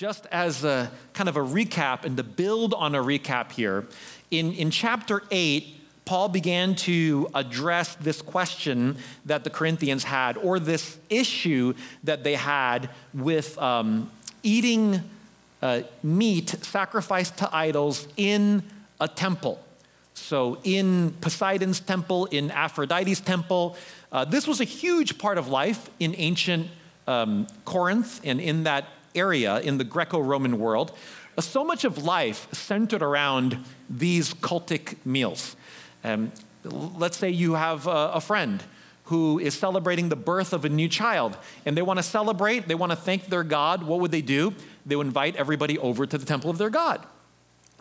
just as a kind of a recap and to build on a recap here, in, in chapter 8, Paul began to address this question that the Corinthians had, or this issue that they had with um, eating uh, meat sacrificed to idols in a temple. So, in Poseidon's temple, in Aphrodite's temple, uh, this was a huge part of life in ancient um, Corinth and in that area in the Greco Roman world. So much of life centered around these cultic meals. Um, let's say you have a, a friend who is celebrating the birth of a new child and they want to celebrate, they want to thank their God. What would they do? They would invite everybody over to the temple of their God.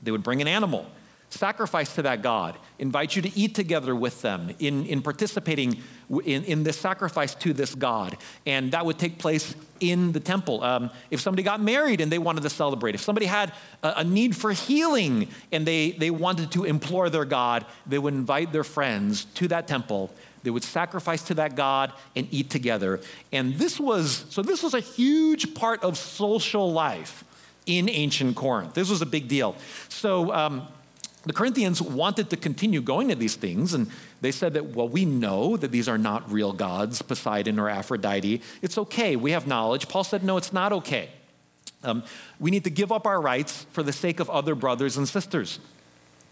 They would bring an animal sacrifice to that God, invite you to eat together with them in, in participating in, in this sacrifice to this God. And that would take place in the temple. Um, if somebody got married and they wanted to celebrate, if somebody had a, a need for healing and they, they wanted to implore their God, they would invite their friends to that temple. They would sacrifice to that God and eat together. And this was, so this was a huge part of social life in ancient Corinth. This was a big deal. So, um, the Corinthians wanted to continue going to these things, and they said that, well, we know that these are not real gods, Poseidon or Aphrodite. It's okay, we have knowledge. Paul said, no, it's not okay. Um, we need to give up our rights for the sake of other brothers and sisters.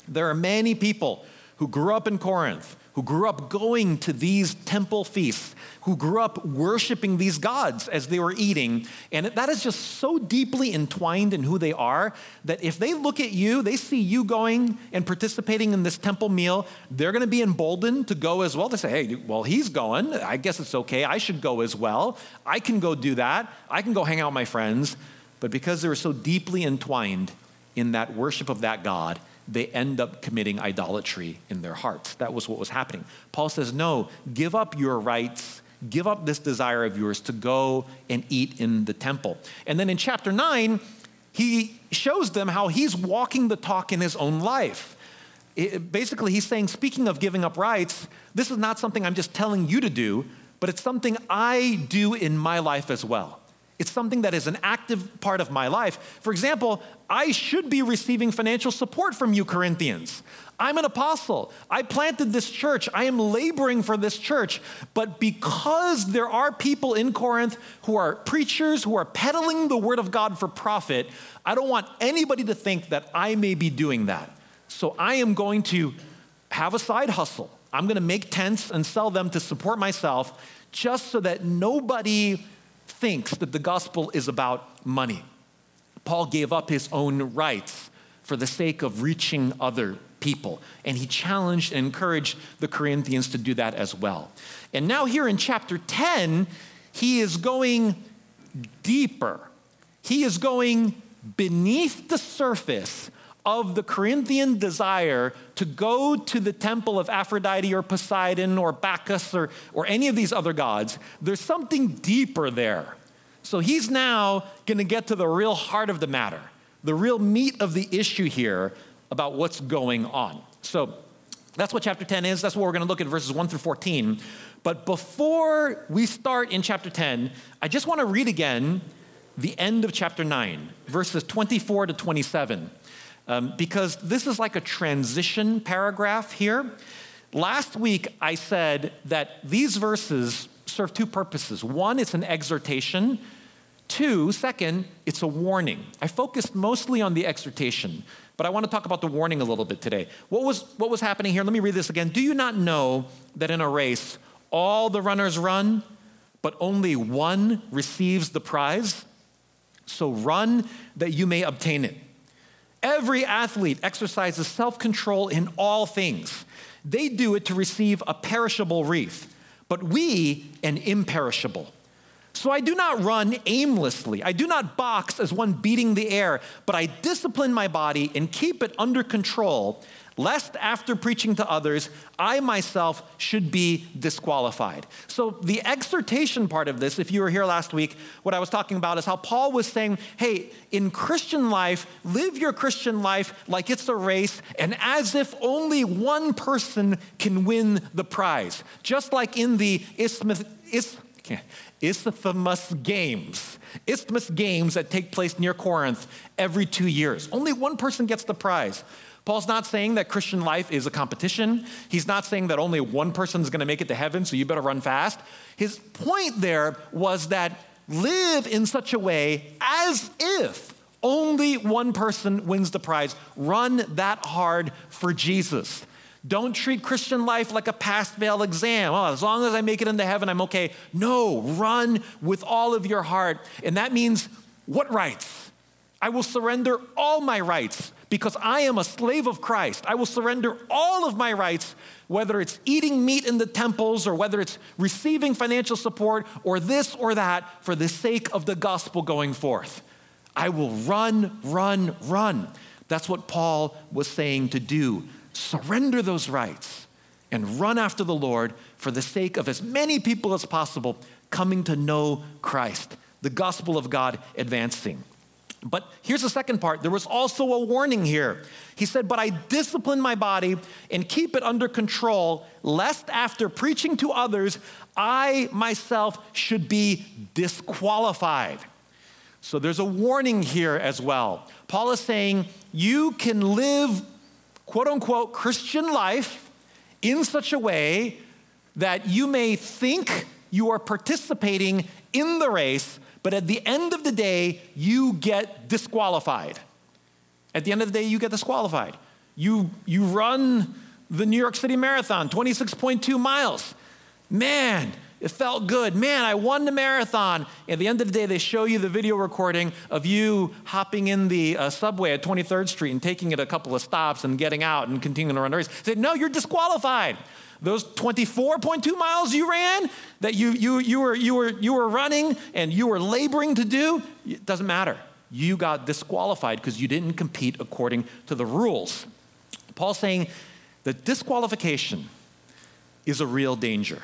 There are many people who grew up in Corinth who grew up going to these temple feasts, who grew up worshiping these gods as they were eating. And that is just so deeply entwined in who they are that if they look at you, they see you going and participating in this temple meal, they're going to be emboldened to go as well. They say, hey, well, he's going. I guess it's okay. I should go as well. I can go do that. I can go hang out with my friends. But because they were so deeply entwined in that worship of that God, they end up committing idolatry in their hearts. That was what was happening. Paul says, No, give up your rights, give up this desire of yours to go and eat in the temple. And then in chapter 9, he shows them how he's walking the talk in his own life. It, basically, he's saying, speaking of giving up rights, this is not something I'm just telling you to do, but it's something I do in my life as well. It's something that is an active part of my life. For example, I should be receiving financial support from you, Corinthians. I'm an apostle. I planted this church. I am laboring for this church. But because there are people in Corinth who are preachers, who are peddling the word of God for profit, I don't want anybody to think that I may be doing that. So I am going to have a side hustle. I'm going to make tents and sell them to support myself just so that nobody thinks that the gospel is about money. Paul gave up his own rights for the sake of reaching other people. And he challenged and encouraged the Corinthians to do that as well. And now, here in chapter 10, he is going deeper. He is going beneath the surface of the Corinthian desire to go to the temple of Aphrodite or Poseidon or Bacchus or, or any of these other gods, there's something deeper there. So he's now going to get to the real heart of the matter, the real meat of the issue here about what's going on. So that's what chapter 10 is. That's what we're going to look at verses 1 through 14. But before we start in chapter 10, I just want to read again the end of chapter 9, verses 24 to 27 um, because this is like a transition paragraph here. Last week, I said that these verses serve two purposes. One, it's an exhortation. Two, second, it's a warning. I focused mostly on the exhortation, but I want to talk about the warning a little bit today. What was, what was happening here? Let me read this again. Do you not know that in a race, all the runners run, but only one receives the prize? So run that you may obtain it. Every athlete exercises self control in all things. They do it to receive a perishable wreath, but we an imperishable. So I do not run aimlessly. I do not box as one beating the air, but I discipline my body and keep it under control lest after preaching to others, I myself should be disqualified. So, the exhortation part of this, if you were here last week, what I was talking about is how Paul was saying, hey, in Christian life, live your Christian life like it's a race and as if only one person can win the prize. Just like in the isthmus, Isthmus Games. Isthmus Games that take place near Corinth every two years. Only one person gets the prize. Paul's not saying that Christian life is a competition. He's not saying that only one person is going to make it to heaven, so you better run fast. His point there was that live in such a way as if only one person wins the prize. Run that hard for Jesus. Don't treat Christian life like a pass fail exam. Oh, as long as I make it into heaven, I'm okay. No, run with all of your heart. And that means what rights? I will surrender all my rights because I am a slave of Christ. I will surrender all of my rights, whether it's eating meat in the temples or whether it's receiving financial support or this or that, for the sake of the gospel going forth. I will run, run, run. That's what Paul was saying to do surrender those rights and run after the Lord for the sake of as many people as possible coming to know Christ, the gospel of God advancing. But here's the second part. There was also a warning here. He said, But I discipline my body and keep it under control, lest after preaching to others, I myself should be disqualified. So there's a warning here as well. Paul is saying, You can live quote unquote Christian life in such a way that you may think you are participating in the race, but at the end of the day, you get disqualified. At the end of the day, you get disqualified. You, you run the New York City Marathon, 26.2 miles. Man, it felt good. Man, I won the marathon. At the end of the day, they show you the video recording of you hopping in the uh, subway at 23rd Street and taking it a couple of stops and getting out and continuing to run the race. They say, no, you're disqualified. Those 24.2 miles you ran that you, you, you, were, you, were, you were running and you were laboring to do, it doesn't matter. You got disqualified because you didn't compete according to the rules. Paul's saying that disqualification is a real danger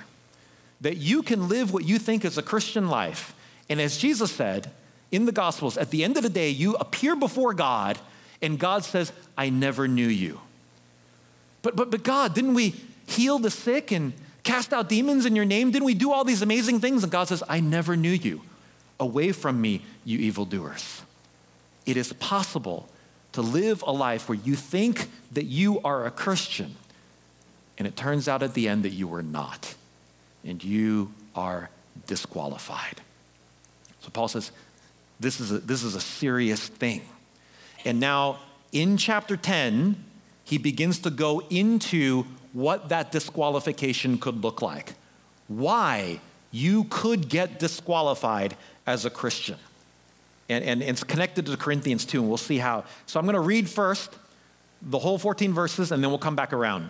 that you can live what you think is a Christian life. And as Jesus said in the Gospels, at the end of the day, you appear before God, and God says, I never knew you. But, but, but God, didn't we heal the sick and cast out demons in your name? Didn't we do all these amazing things? And God says, I never knew you. Away from me, you evildoers. It is possible to live a life where you think that you are a Christian, and it turns out at the end that you were not and you are disqualified. So Paul says, this is a, this is a serious thing. And now in chapter 10, he begins to go into what that disqualification could look like. Why you could get disqualified as a Christian. And, and it's connected to Corinthians too, and we'll see how. So I'm going to read first the whole 14 verses, and then we'll come back around.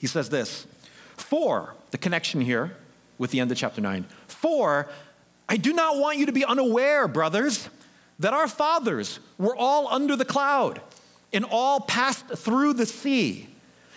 He says this For, the connection here with the end of chapter 9. For I do not want you to be unaware, brothers, that our fathers were all under the cloud and all passed through the sea,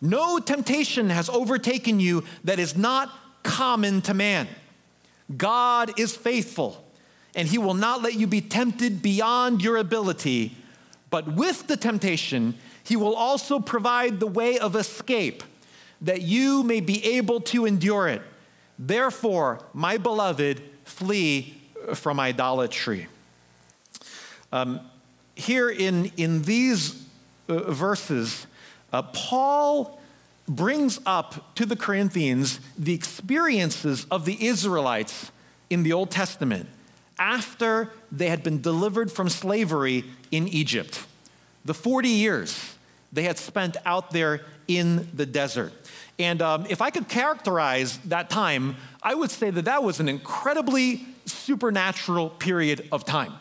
No temptation has overtaken you that is not common to man. God is faithful, and he will not let you be tempted beyond your ability, but with the temptation, He will also provide the way of escape that you may be able to endure it. Therefore, my beloved, flee from idolatry. Um, here in, in these uh, verses, uh, Paul brings up to the Corinthians the experiences of the Israelites in the Old Testament after they had been delivered from slavery in Egypt. The 40 years they had spent out there in the desert. And um, if I could characterize that time, I would say that that was an incredibly supernatural period of time.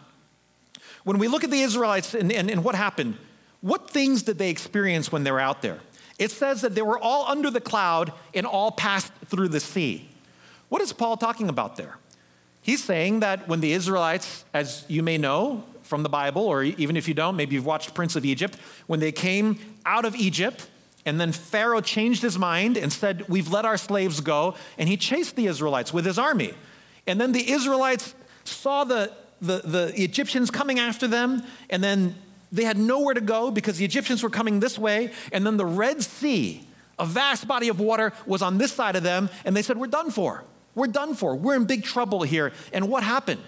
When we look at the Israelites and, and, and what happened, what things did they experience when they were out there? It says that they were all under the cloud and all passed through the sea. What is Paul talking about there? He's saying that when the Israelites, as you may know from the Bible, or even if you don't, maybe you've watched Prince of Egypt, when they came out of Egypt, and then Pharaoh changed his mind and said, We've let our slaves go. And he chased the Israelites with his army. And then the Israelites saw the, the, the Egyptians coming after them. And then they had nowhere to go because the Egyptians were coming this way. And then the Red Sea, a vast body of water, was on this side of them. And they said, We're done for. We're done for. We're in big trouble here. And what happened?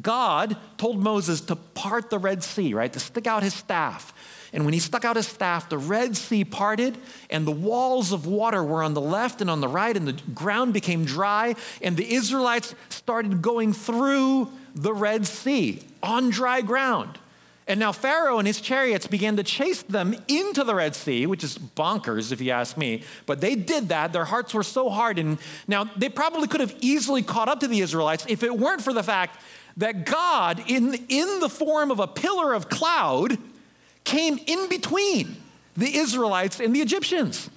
God told Moses to part the Red Sea, right? To stick out his staff. And when he stuck out his staff, the Red Sea parted, and the walls of water were on the left and on the right, and the ground became dry, and the Israelites started going through the Red Sea on dry ground. And now Pharaoh and his chariots began to chase them into the Red Sea, which is bonkers if you ask me. But they did that. Their hearts were so hardened. Now, they probably could have easily caught up to the Israelites if it weren't for the fact that God, in, in the form of a pillar of cloud, came in between the Israelites and the Egyptians.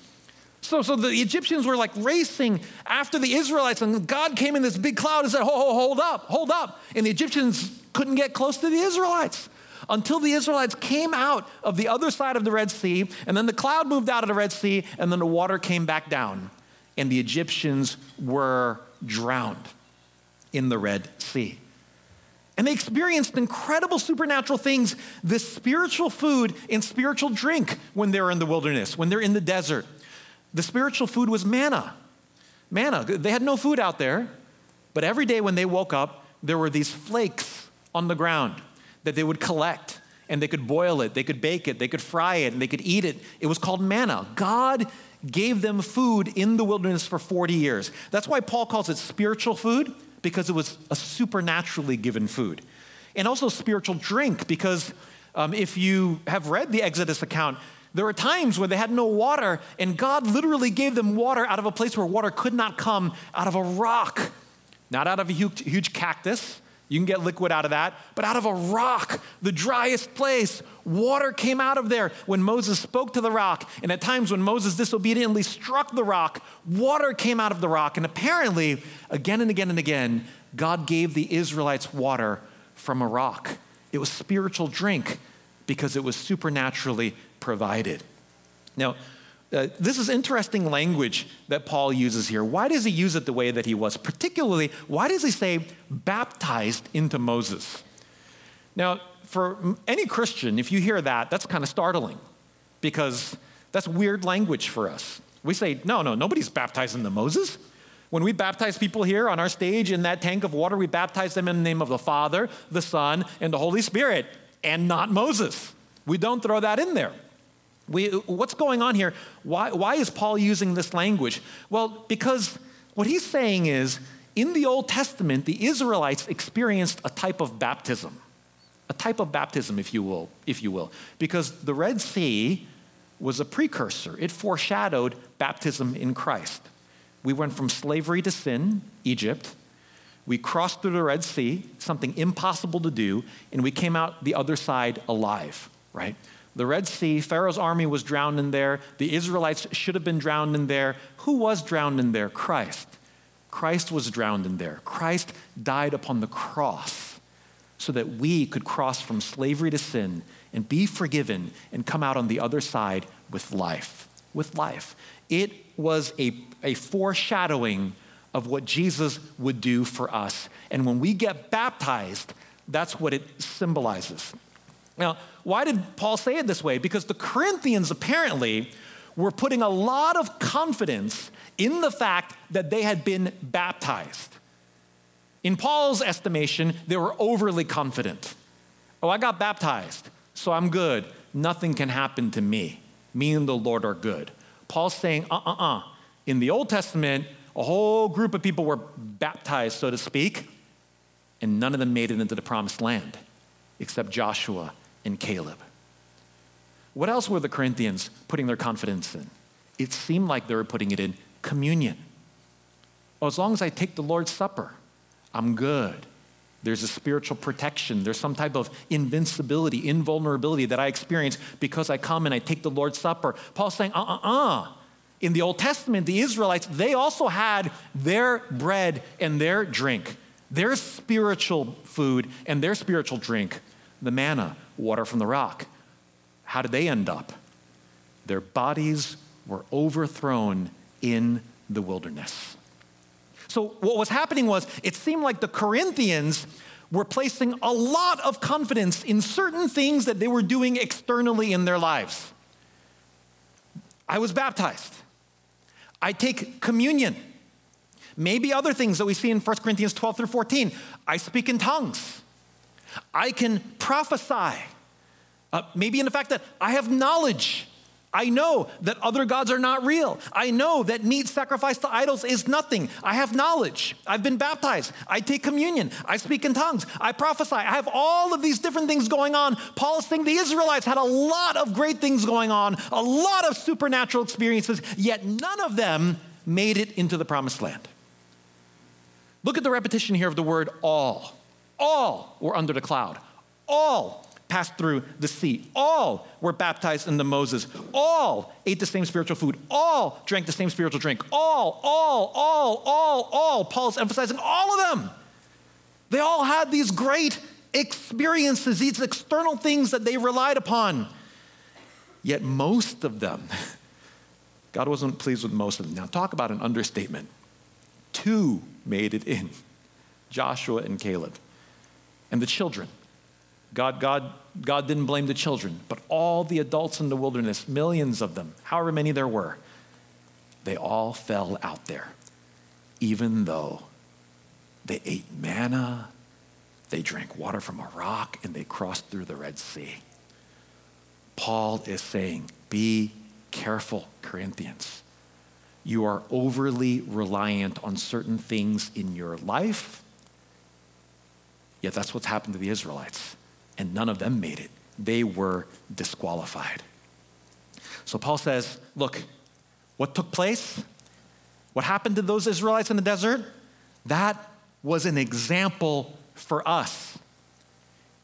So, so the Egyptians were like racing after the Israelites, and God came in this big cloud and said, ho, ho, hold up, hold up. And the Egyptians couldn't get close to the Israelites until the Israelites came out of the other side of the Red Sea, and then the cloud moved out of the Red Sea, and then the water came back down, and the Egyptians were drowned in the Red Sea. And they experienced incredible supernatural things, this spiritual food and spiritual drink when they're in the wilderness, when they're in the desert. The spiritual food was manna. Manna. They had no food out there, but every day when they woke up, there were these flakes on the ground that they would collect and they could boil it, they could bake it, they could fry it, and they could eat it. It was called manna. God gave them food in the wilderness for 40 years. That's why Paul calls it spiritual food because it was a supernaturally given food. And also spiritual drink, because um, if you have read the Exodus account, there were times where they had no water, and God literally gave them water out of a place where water could not come, out of a rock, not out of a huge, huge cactus, you can get liquid out of that, but out of a rock, the driest place, water came out of there when Moses spoke to the rock. And at times when Moses disobediently struck the rock, water came out of the rock. And apparently, again and again and again, God gave the Israelites water from a rock. It was spiritual drink because it was supernaturally provided. Now, uh, this is interesting language that Paul uses here. Why does he use it the way that he was? Particularly, why does he say baptized into Moses? Now, for any Christian, if you hear that, that's kind of startling because that's weird language for us. We say, no, no, nobody's baptized into Moses. When we baptize people here on our stage in that tank of water, we baptize them in the name of the Father, the Son, and the Holy Spirit, and not Moses. We don't throw that in there. We, what's going on here? Why, why is Paul using this language? Well, because what he's saying is in the Old Testament, the Israelites experienced a type of baptism, a type of baptism, if you will, if you will, because the Red Sea was a precursor. It foreshadowed baptism in Christ. We went from slavery to sin, Egypt. We crossed through the Red Sea, something impossible to do, and we came out the other side alive, right? The Red Sea, Pharaoh's army was drowned in there. The Israelites should have been drowned in there. Who was drowned in there? Christ. Christ was drowned in there. Christ died upon the cross so that we could cross from slavery to sin and be forgiven and come out on the other side with life. With life. It was a, a foreshadowing of what Jesus would do for us. And when we get baptized, that's what it symbolizes. Now, why did Paul say it this way? Because the Corinthians apparently were putting a lot of confidence in the fact that they had been baptized. In Paul's estimation, they were overly confident. Oh, I got baptized, so I'm good. Nothing can happen to me. Me and the Lord are good. Paul's saying, uh uh uh. In the Old Testament, a whole group of people were baptized, so to speak, and none of them made it into the promised land except Joshua and Caleb. What else were the Corinthians putting their confidence in? It seemed like they were putting it in communion. As long as I take the Lord's Supper, I'm good. There's a spiritual protection. There's some type of invincibility, invulnerability that I experience because I come and I take the Lord's Supper. Paul's saying, uh uh uh. In the Old Testament, the Israelites, they also had their bread and their drink, their spiritual food and their spiritual drink, the manna, water from the rock. How did they end up? Their bodies were overthrown in the wilderness. So, what was happening was it seemed like the Corinthians were placing a lot of confidence in certain things that they were doing externally in their lives. I was baptized. I take communion. Maybe other things that we see in 1 Corinthians 12 through 14. I speak in tongues. I can prophesy. Uh, maybe in the fact that I have knowledge. I know that other gods are not real. I know that meat sacrificed to idols is nothing. I have knowledge. I've been baptized. I take communion. I speak in tongues. I prophesy. I have all of these different things going on. Paul is saying the Israelites had a lot of great things going on, a lot of supernatural experiences, yet none of them made it into the promised land. Look at the repetition here of the word all. All were under the cloud. All passed through the sea. All were baptized into Moses. All ate the same spiritual food. All drank the same spiritual drink. All, all, all, all, all. Paul's emphasizing all of them. They all had these great experiences, these external things that they relied upon. Yet most of them, God wasn't pleased with most of them. Now, talk about an understatement. Two made it in Joshua and Caleb. And the children, God, God, God didn't blame the children, but all the adults in the wilderness, millions of them, however many there were, they all fell out there, even though they ate manna, they drank water from a rock, and they crossed through the Red Sea. Paul is saying, Be careful, Corinthians. You are overly reliant on certain things in your life, yet that's what's happened to the Israelites and none of them made it. They were disqualified. So Paul says, Look, what took place? What happened to those Israelites in the desert? That was an example for us.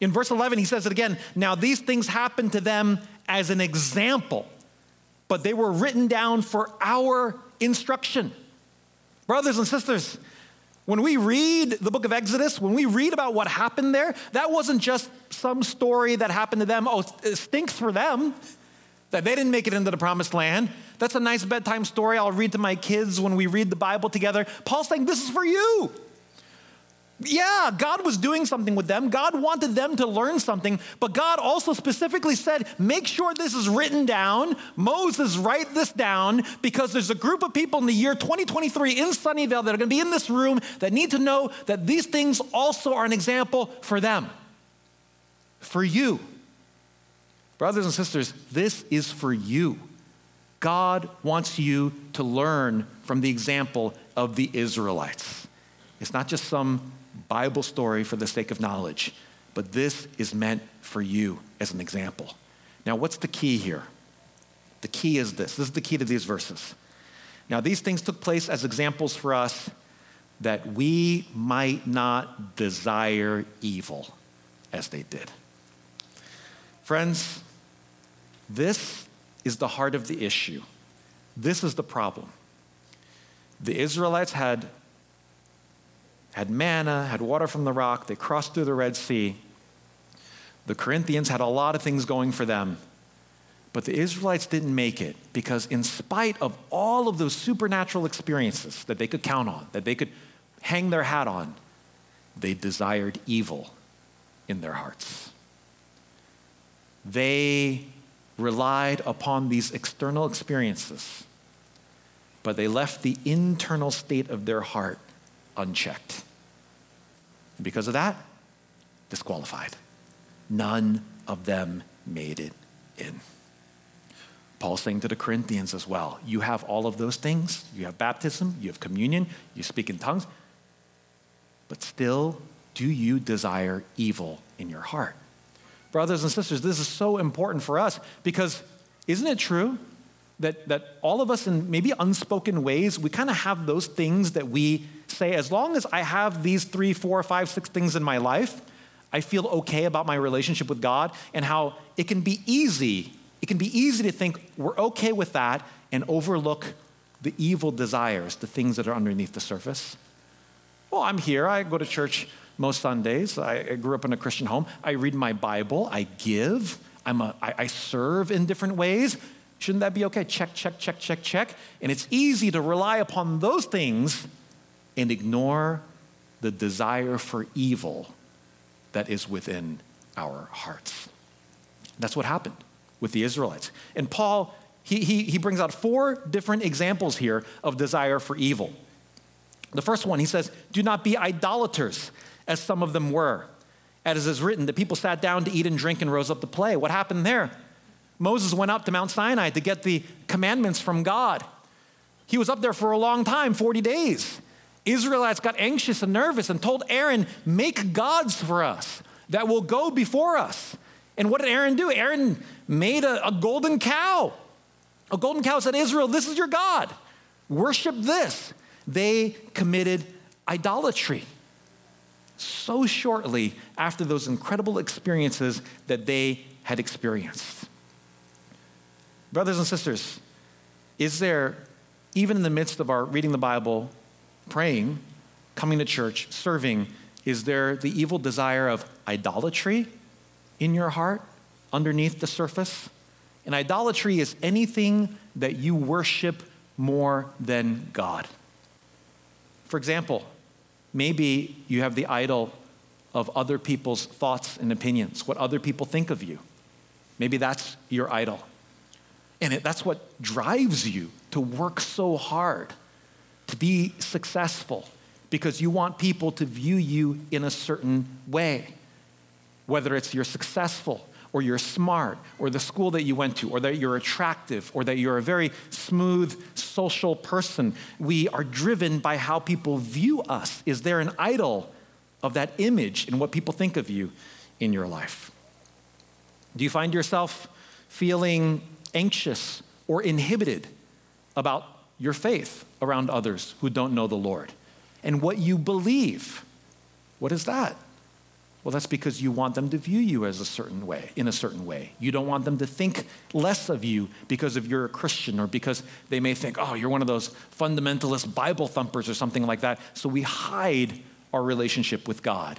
In verse 11, he says it again. Now, these things happened to them as an example, but they were written down for our instruction. Brothers and sisters, when we read the book of Exodus, when we read about what happened there, that wasn't just some story that happened to them. Oh, it stinks for them that they didn't make it into the promised land. That's a nice bedtime story I'll read to my kids when we read the Bible together. Paul's saying, This is for you. Yeah, God was doing something with them. God wanted them to learn something, but God also specifically said, make sure this is written down. Moses, write this down because there's a group of people in the year 2023 in Sunnyvale that are going to be in this room that need to know that these things also are an example for them, for you. Brothers and sisters, this is for you. God wants you to learn from the example of the Israelites. It's not just some Bible story for the sake of knowledge, but this is meant for you as an example. Now, what's the key here? The key is this this is the key to these verses. Now, these things took place as examples for us that we might not desire evil as they did. Friends, this is the heart of the issue. This is the problem. The Israelites had had manna, had water from the rock. They crossed through the Red Sea. The Corinthians had a lot of things going for them. But the Israelites didn't make it because, in spite of all of those supernatural experiences that they could count on, that they could hang their hat on, they desired evil in their hearts. They relied upon these external experiences, but they left the internal state of their heart unchecked. And because of that, disqualified. None of them made it in. Paul's saying to the Corinthians as well you have all of those things. You have baptism, you have communion, you speak in tongues, but still, do you desire evil in your heart? Brothers and sisters, this is so important for us because isn't it true that, that all of us, in maybe unspoken ways, we kind of have those things that we say, as long as I have these three, four, five, six things in my life, I feel okay about my relationship with God, and how it can be easy it can be easy to think we're okay with that and overlook the evil desires, the things that are underneath the surface. Well, I'm here. I go to church most Sundays. I grew up in a Christian home. I read my Bible. I give. I'm a, I, I serve in different ways. Shouldn't that be okay? Check, check, check, check, check. And it's easy to rely upon those things and ignore the desire for evil that is within our hearts. That's what happened with the Israelites. And Paul, he, he, he brings out four different examples here of desire for evil. The first one, he says, Do not be idolaters, as some of them were. As is written, the people sat down to eat and drink and rose up to play. What happened there? Moses went up to Mount Sinai to get the commandments from God. He was up there for a long time 40 days. Israelites got anxious and nervous and told Aaron, Make gods for us that will go before us. And what did Aaron do? Aaron made a, a golden cow. A golden cow said, Israel, this is your God. Worship this. They committed idolatry. So shortly after those incredible experiences that they had experienced. Brothers and sisters, is there, even in the midst of our reading the Bible, praying, coming to church, serving, is there the evil desire of idolatry in your heart? underneath the surface. And idolatry is anything that you worship more than God. For example, maybe you have the idol of other people's thoughts and opinions, what other people think of you. Maybe that's your idol. And it, that's what drives you to work so hard, to be successful, because you want people to view you in a certain way. Whether it's you're successful, or you're smart, or the school that you went to, or that you're attractive, or that you're a very smooth social person. We are driven by how people view us. Is there an idol of that image in what people think of you in your life? Do you find yourself feeling anxious or inhibited about your faith around others who don't know the Lord? And what you believe, what is that? Well, that's because you want them to view you as a certain way, in a certain way. You don't want them to think less of you because of you're a Christian or because they may think, oh, you're one of those fundamentalist Bible thumpers or something like that. So we hide our relationship with God.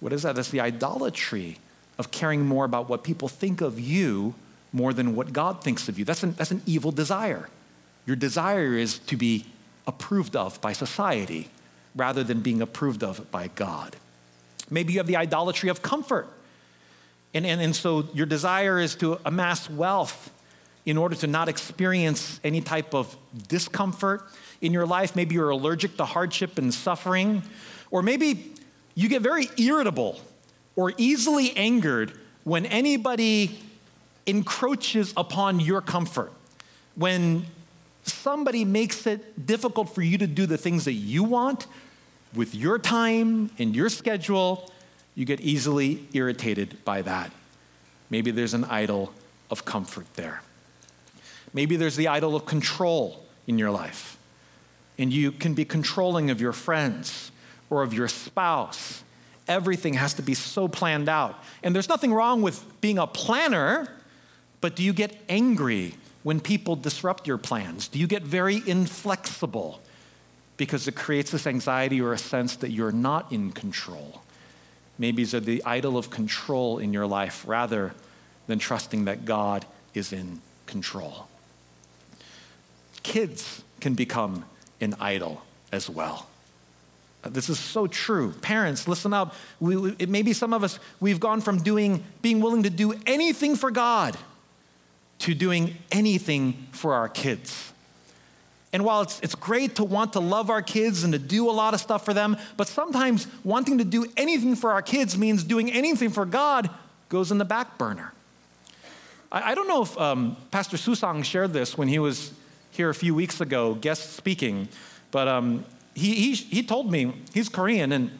What is that? That's the idolatry of caring more about what people think of you more than what God thinks of you. That's an, that's an evil desire. Your desire is to be approved of by society rather than being approved of by God. Maybe you have the idolatry of comfort. And, and, and so your desire is to amass wealth in order to not experience any type of discomfort in your life. Maybe you're allergic to hardship and suffering. Or maybe you get very irritable or easily angered when anybody encroaches upon your comfort. When somebody makes it difficult for you to do the things that you want with your time and your schedule, you get easily irritated by that. Maybe there's an idol of comfort there. Maybe there's the idol of control in your life. And you can be controlling of your friends or of your spouse. Everything has to be so planned out. And there's nothing wrong with being a planner, but do you get angry when people disrupt your plans? Do you get very inflexible? because it creates this anxiety or a sense that you're not in control. Maybe it's the idol of control in your life rather than trusting that God is in control. Kids can become an idol as well. Uh, this is so true. Parents, listen up. We, it, maybe some of us, we've gone from doing, being willing to do anything for God to doing anything for our kids. And while it's, it's great to want to love our kids and to do a lot of stuff for them, but sometimes wanting to do anything for our kids means doing anything for God goes in the back burner. I, I don't know if um, Pastor Susang shared this when he was here a few weeks ago, guest speaking, but um, he, he, he told me he's Korean and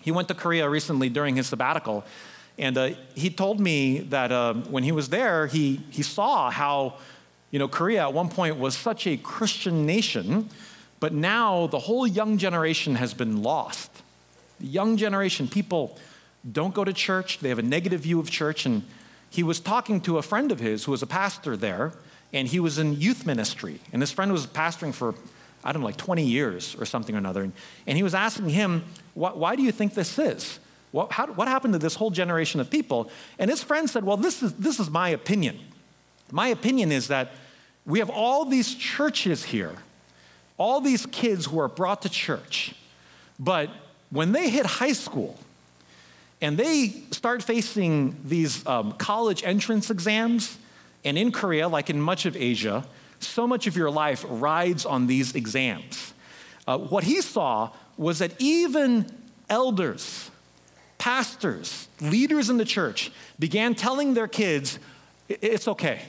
he went to Korea recently during his sabbatical. And uh, he told me that uh, when he was there, he, he saw how, you know, Korea at one point was such a Christian nation, but now the whole young generation has been lost. The young generation, people don't go to church, they have a negative view of church. And he was talking to a friend of his who was a pastor there, and he was in youth ministry. And this friend was pastoring for I don't know, like 20 years or something or another. And he was asking him, why do you think this is? What, how, what happened to this whole generation of people? And his friend said, Well, this is, this is my opinion. My opinion is that we have all these churches here, all these kids who are brought to church, but when they hit high school and they start facing these um, college entrance exams, and in Korea, like in much of Asia, so much of your life rides on these exams. Uh, what he saw was that even elders, pastors, leaders in the church began telling their kids, it's okay.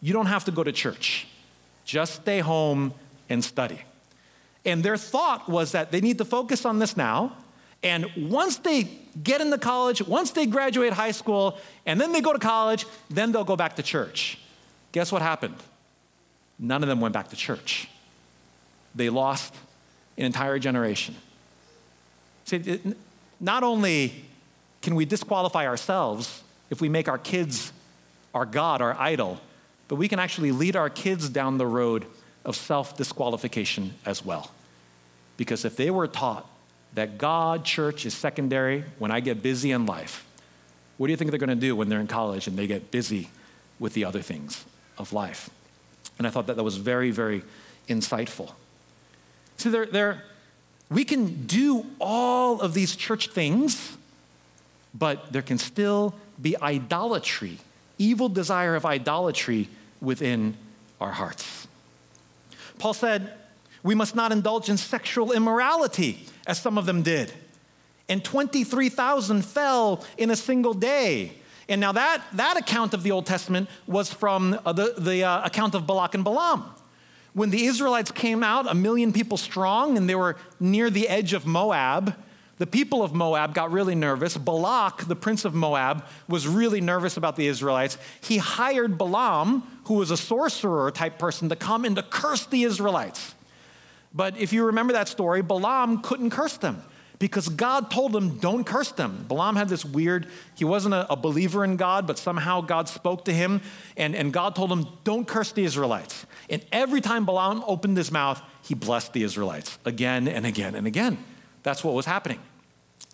You don't have to go to church. Just stay home and study. And their thought was that they need to focus on this now. And once they get into college, once they graduate high school, and then they go to college, then they'll go back to church. Guess what happened? None of them went back to church. They lost an entire generation. See, not only can we disqualify ourselves if we make our kids our God, our idol, but we can actually lead our kids down the road of self disqualification as well. Because if they were taught that God, church is secondary when I get busy in life, what do you think they're going to do when they're in college and they get busy with the other things of life? And I thought that that was very, very insightful. See, there, there, we can do all of these church things, but there can still be idolatry, evil desire of idolatry within our hearts. Paul said, We must not indulge in sexual immorality, as some of them did. And 23,000 fell in a single day. And now that, that account of the Old Testament was from uh, the, the uh, account of Balak and Balaam. When the Israelites came out, a million people strong, and they were near the edge of Moab, the people of Moab got really nervous. Balak, the prince of Moab, was really nervous about the Israelites. He hired Balaam, who was a sorcerer type person, to come and to curse the Israelites. But if you remember that story, Balaam couldn't curse them because God told him, don't curse them. Balaam had this weird, he wasn't a, a, believer in God, but somehow God spoke to him, and, and God told him, don't curse the Israelites. And every time Balaam opened his mouth, he blessed the Israelites again and again and again. That's what was happening.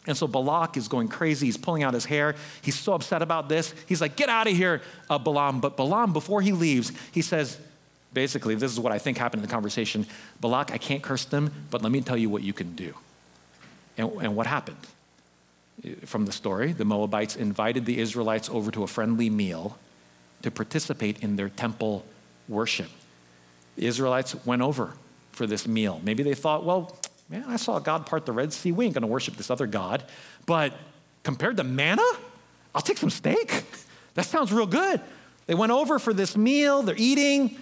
And so Balak is going crazy. He's pulling out his hair. He's so upset about this. He's like, get out of here, uh, Balaam. But Balaam, before he leaves, he says, basically, this is what I think happened in the conversation Balak, I can't curse them, but let me tell you what you can do. And, and what happened? From the story, the Moabites invited the Israelites over to a friendly meal to participate in their temple worship. The Israelites went over for this meal. Maybe they thought, well, man, I saw God part the Red Sea. We ain't going to worship this other God. But compared to manna, I'll take some steak. That sounds real good. They went over for this meal. They're eating.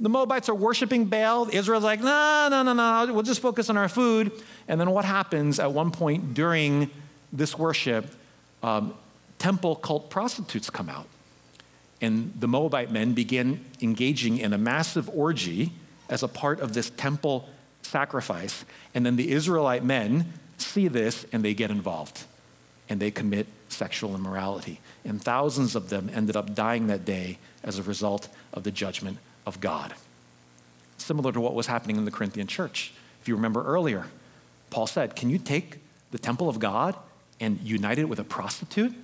The Moabites are worshiping Baal. Israel's like, no, no, no, no, we'll just focus on our food. And then what happens at one point during this worship? Um, temple cult prostitutes come out. And the Moabite men begin engaging in a massive orgy as a part of this temple sacrifice. And then the Israelite men see this and they get involved and they commit sexual immorality. And thousands of them ended up dying that day as a result of the judgment of God. Similar to what was happening in the Corinthian church. If you remember earlier, Paul said, Can you take the temple of God and unite it with a prostitute?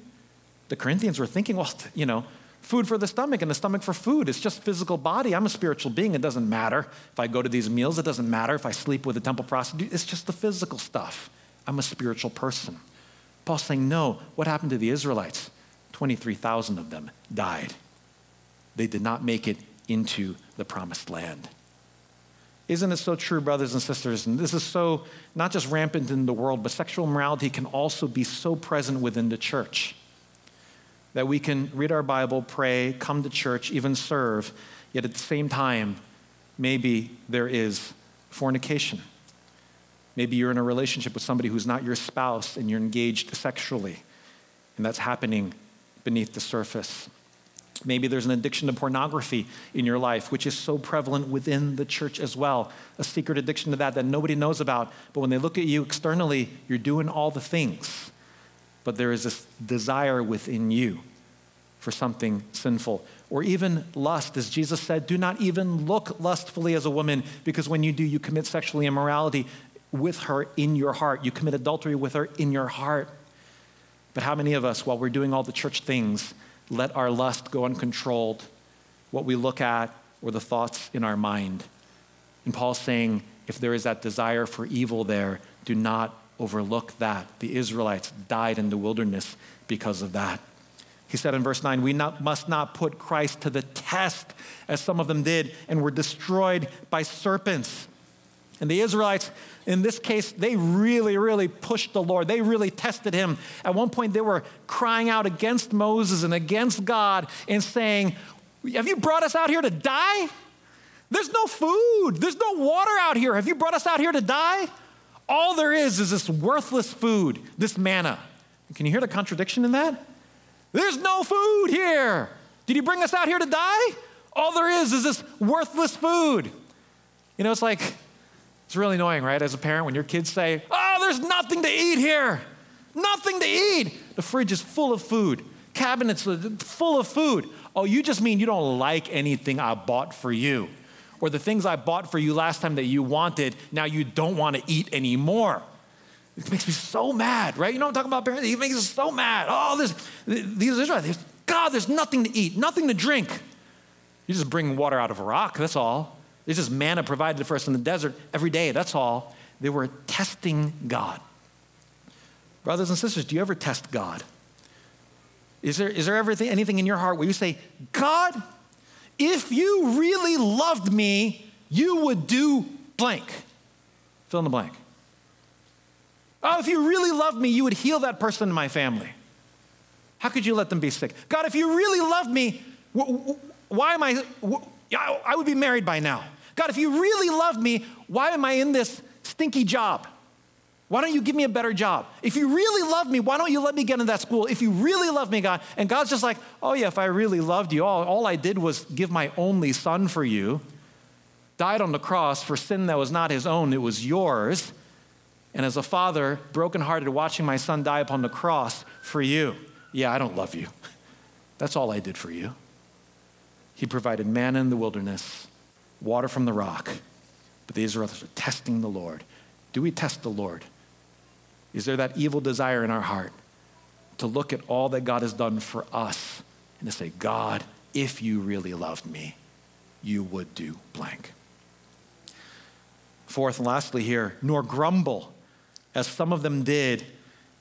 The Corinthians were thinking, Well, you know, food for the stomach and the stomach for food. It's just physical body. I'm a spiritual being. It doesn't matter if I go to these meals. It doesn't matter if I sleep with a temple prostitute. It's just the physical stuff. I'm a spiritual person. Paul's saying, no, what happened to the Israelites? 23,000 of them died. They did not make it into the promised land. Isn't it so true, brothers and sisters? And this is so not just rampant in the world, but sexual morality can also be so present within the church that we can read our Bible, pray, come to church, even serve, yet at the same time, maybe there is fornication. Maybe you're in a relationship with somebody who's not your spouse and you're engaged sexually, and that's happening beneath the surface. Maybe there's an addiction to pornography in your life, which is so prevalent within the church as well. A secret addiction to that that nobody knows about. But when they look at you externally, you're doing all the things. But there is this desire within you for something sinful. Or even lust, as Jesus said, do not even look lustfully as a woman, because when you do, you commit sexual immorality with her in your heart. You commit adultery with her in your heart. But how many of us, while we're doing all the church things, let our lust go uncontrolled, what we look at, or the thoughts in our mind. And Paul's saying, if there is that desire for evil there, do not overlook that. The Israelites died in the wilderness because of that. He said in verse 9, We not, must not put Christ to the test as some of them did and were destroyed by serpents. And the Israelites, in this case, they really, really pushed the Lord. They really tested him. At one point, they were crying out against Moses and against God and saying, Have you brought us out here to die? There's no food, there's no water out here. Have you brought us out here to die? All there is is this worthless food, this manna. Can you hear the contradiction in that? There's no food here. Did you bring us out here to die? All there is is this worthless food. You know, it's like it's really annoying, right? As a parent, when your kids say, Oh, there's nothing to eat here, nothing to eat. The fridge is full of food, cabinets full of food. Oh, you just mean you don't like anything I bought for you. Or the things I bought for you last time that you wanted, now you don't want to eat anymore. It makes me so mad, right? You know I'm talking about, parents? It makes us so mad. Oh, this, these Israelites, God, there's nothing to eat, nothing to drink. You just bring water out of a rock, that's all. It's just manna provided for us in the desert every day. That's all. They were testing God. Brothers and sisters, do you ever test God? Is there, is there everything, anything in your heart where you say, God, if you really loved me, you would do blank? Fill in the blank. Oh, if you really loved me, you would heal that person in my family. How could you let them be sick? God, if you really loved me, why am I, I would be married by now. God, if you really loved me, why am I in this stinky job? Why don't you give me a better job? If you really love me, why don't you let me get into that school? If you really love me, God, and God's just like, oh yeah, if I really loved you, all, all I did was give my only son for you, died on the cross for sin that was not his own, it was yours. And as a father, brokenhearted, watching my son die upon the cross for you, yeah, I don't love you. That's all I did for you. He provided manna in the wilderness water from the rock. But the Israelites are testing the Lord. Do we test the Lord? Is there that evil desire in our heart to look at all that God has done for us and to say, God, if you really loved me, you would do blank? Fourth and lastly, here, nor grumble, as some of them did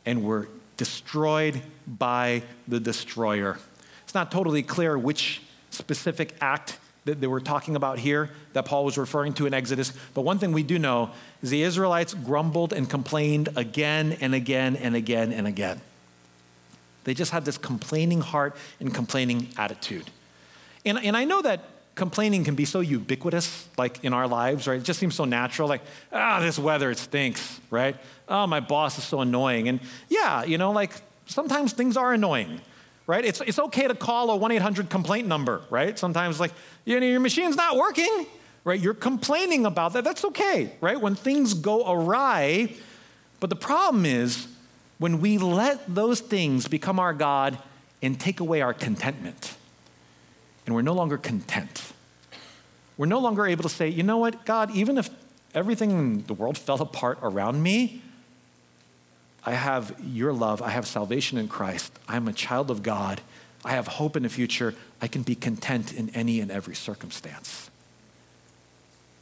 and were destroyed by the destroyer. It's not totally clear which specific act that they were talking about here that Paul was referring to in Exodus. But one thing we do know is the Israelites grumbled and complained again and again and again and again. They just had this complaining heart and complaining attitude. And, and I know that complaining can be so ubiquitous, like in our lives, right? It just seems so natural, like, ah, this weather, it stinks, right? Oh, my boss is so annoying. And yeah, you know, like sometimes things are annoying right? It's, it's okay to call a 1 800 complaint number, right? Sometimes, like, you know, your machine's not working, right? You're complaining about that. That's okay, right? When things go awry. But the problem is when we let those things become our God and take away our contentment, and we're no longer content. We're no longer able to say, you know what, God, even if everything in the world fell apart around me, I have your love. I have salvation in Christ. I'm a child of God. I have hope in the future. I can be content in any and every circumstance.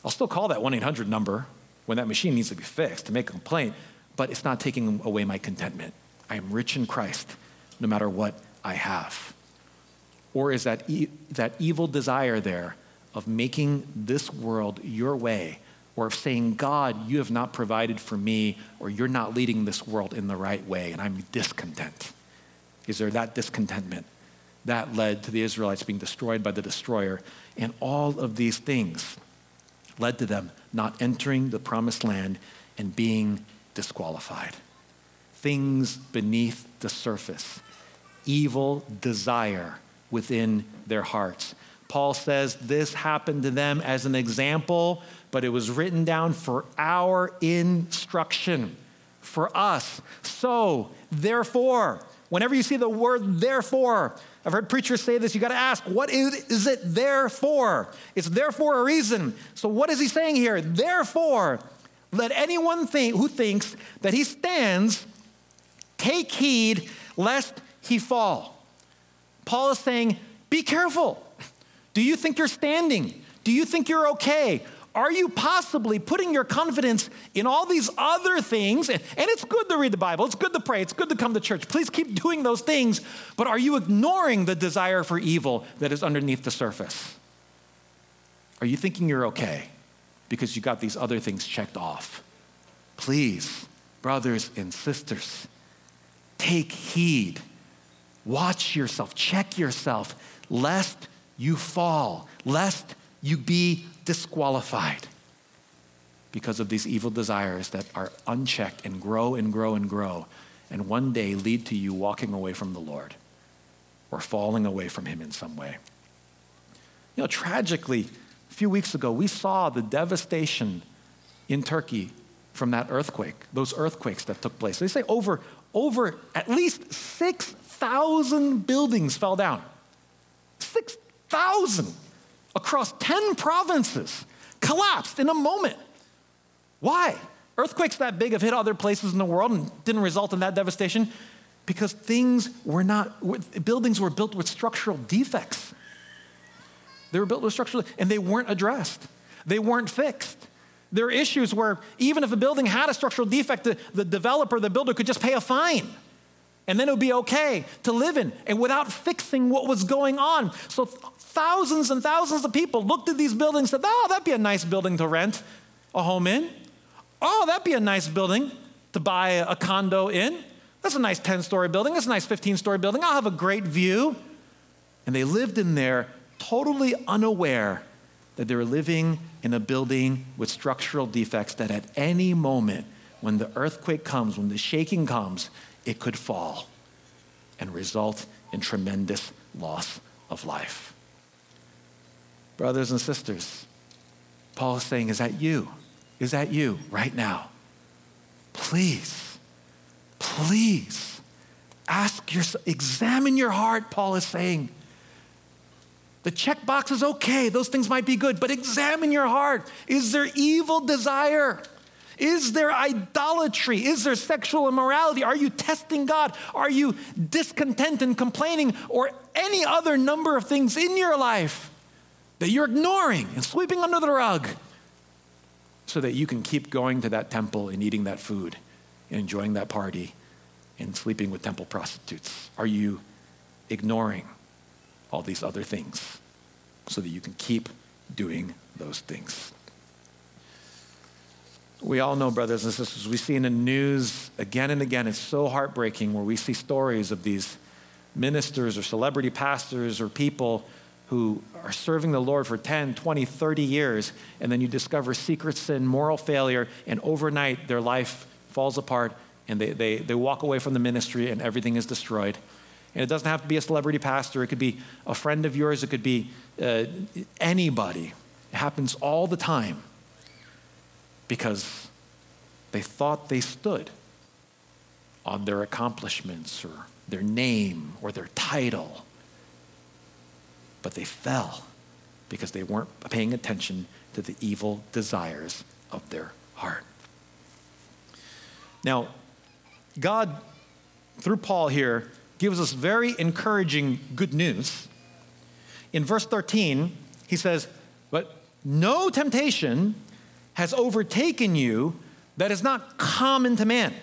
I'll still call that 1 800 number when that machine needs to be fixed to make a complaint, but it's not taking away my contentment. I am rich in Christ no matter what I have. Or is that, e- that evil desire there of making this world your way, or of saying, God, you have not provided for me, or you're not leading this world in the right way, and I'm discontent? Is there that discontentment? That led to the Israelites being destroyed by the destroyer. And all of these things led to them not entering the promised land and being disqualified. Things beneath the surface, evil desire within their hearts. Paul says this happened to them as an example, but it was written down for our instruction, for us. So, therefore, whenever you see the word therefore, I've heard preachers say this, you got to ask, what is, is it there for? It's there for a reason. So, what is he saying here? Therefore, let anyone think, who thinks that he stands take heed lest he fall. Paul is saying, be careful. Do you think you're standing? Do you think you're okay? Are you possibly putting your confidence in all these other things? And it's good to read the Bible, it's good to pray, it's good to come to church. Please keep doing those things. But are you ignoring the desire for evil that is underneath the surface? Are you thinking you're okay because you got these other things checked off? Please, brothers and sisters, take heed. Watch yourself, check yourself, lest you fall, lest you be disqualified because of these evil desires that are unchecked and grow and grow and grow, and one day lead to you walking away from the Lord or falling away from Him in some way. You know, tragically, a few weeks ago, we saw the devastation in Turkey from that earthquake, those earthquakes that took place. They say over, over at least 6,000 buildings fell down. 6,000 across 10 provinces collapsed in a moment. Why? Earthquakes that big have hit other places in the world and didn't result in that devastation because things were not, buildings were built with structural defects. They were built with structural, and they weren't addressed. They weren't fixed. There are issues where even if a building had a structural defect, the, the developer, the builder could just pay a fine. And then it would be okay to live in and without fixing what was going on. So thousands and thousands of people looked at these buildings and said, oh, that'd be a nice building to rent a home in. Oh, that'd be a nice building to buy a condo in. That's a nice 10 story building. That's a nice 15 story building. I'll have a great view. And they lived in there totally unaware that they were living in a building with structural defects that at any moment, when the earthquake comes, when the shaking comes, it could fall and result in tremendous loss of life. Brothers and sisters, Paul is saying, Is that you? Is that you right now? Please, please ask yourself, examine your heart, Paul is saying. The checkbox is okay, those things might be good, but examine your heart. Is there evil desire? Is there idolatry? Is there sexual immorality? Are you testing God? Are you discontent and complaining or any other number of things in your life that you're ignoring and sweeping under the rug so that you can keep going to that temple and eating that food and enjoying that party and sleeping with temple prostitutes? Are you ignoring all these other things so that you can keep doing those things? We all know, brothers and sisters, we see in the news again and again, it's so heartbreaking where we see stories of these ministers or celebrity pastors or people who are serving the Lord for 10, 20, 30 years, and then you discover secret sin, moral failure, and overnight their life falls apart and they, they, they walk away from the ministry and everything is destroyed. And it doesn't have to be a celebrity pastor, it could be a friend of yours, it could be uh, anybody. It happens all the time because they thought they stood on their accomplishments or their name or their title. But they fell because they weren't paying attention to the evil desires of their heart. Now, God, through Paul here, gives us very encouraging good news. In verse 13, he says, But no temptation has overtaken you that is not common to man.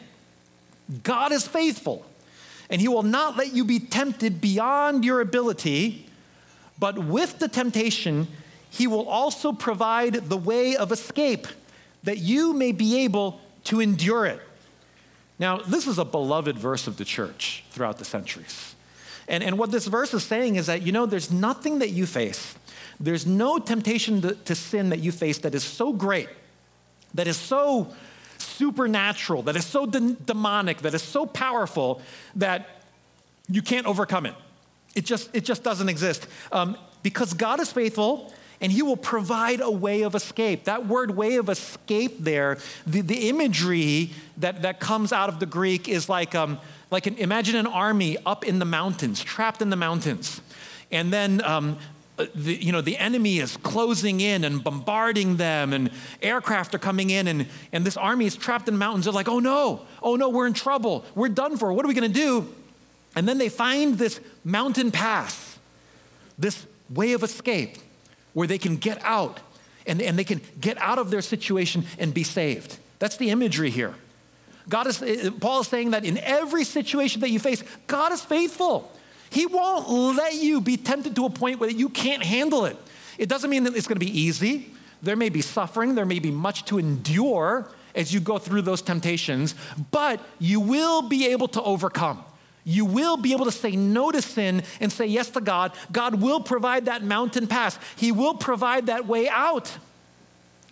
God is faithful, and He will not let you be tempted beyond your ability, but with the temptation, He will also provide the way of escape that you may be able to endure it. Now, this is a beloved verse of the church throughout the centuries. And, and what this verse is saying is that, you know, there's nothing that you face, there's no temptation to, to sin that you face that is so great, that is so supernatural, that is so de- demonic, that is so powerful that you can't overcome it. It just, it just doesn't exist. Um, because God is faithful and he will provide a way of escape. That word way of escape there, the, the imagery that, that comes out of the Greek is like, um, like an, imagine an army up in the mountains, trapped in the mountains. And then um, the, you know, the enemy is closing in and bombarding them, and aircraft are coming in, and, and this army is trapped in mountains. They're like, oh no, oh no, we're in trouble. We're done for. What are we going to do? And then they find this mountain pass, this way of escape where they can get out and, and they can get out of their situation and be saved. That's the imagery here. God is, eh, Paul is saying that in every situation that you face, God is faithful. He won't let you be tempted to a point where you can't handle it. It doesn't mean that it's going to be easy. There may be suffering, there may be much to endure as you go through those temptations, but you will be able to overcome you will be able to say no to sin and say yes to God. God will provide that mountain pass, He will provide that way out.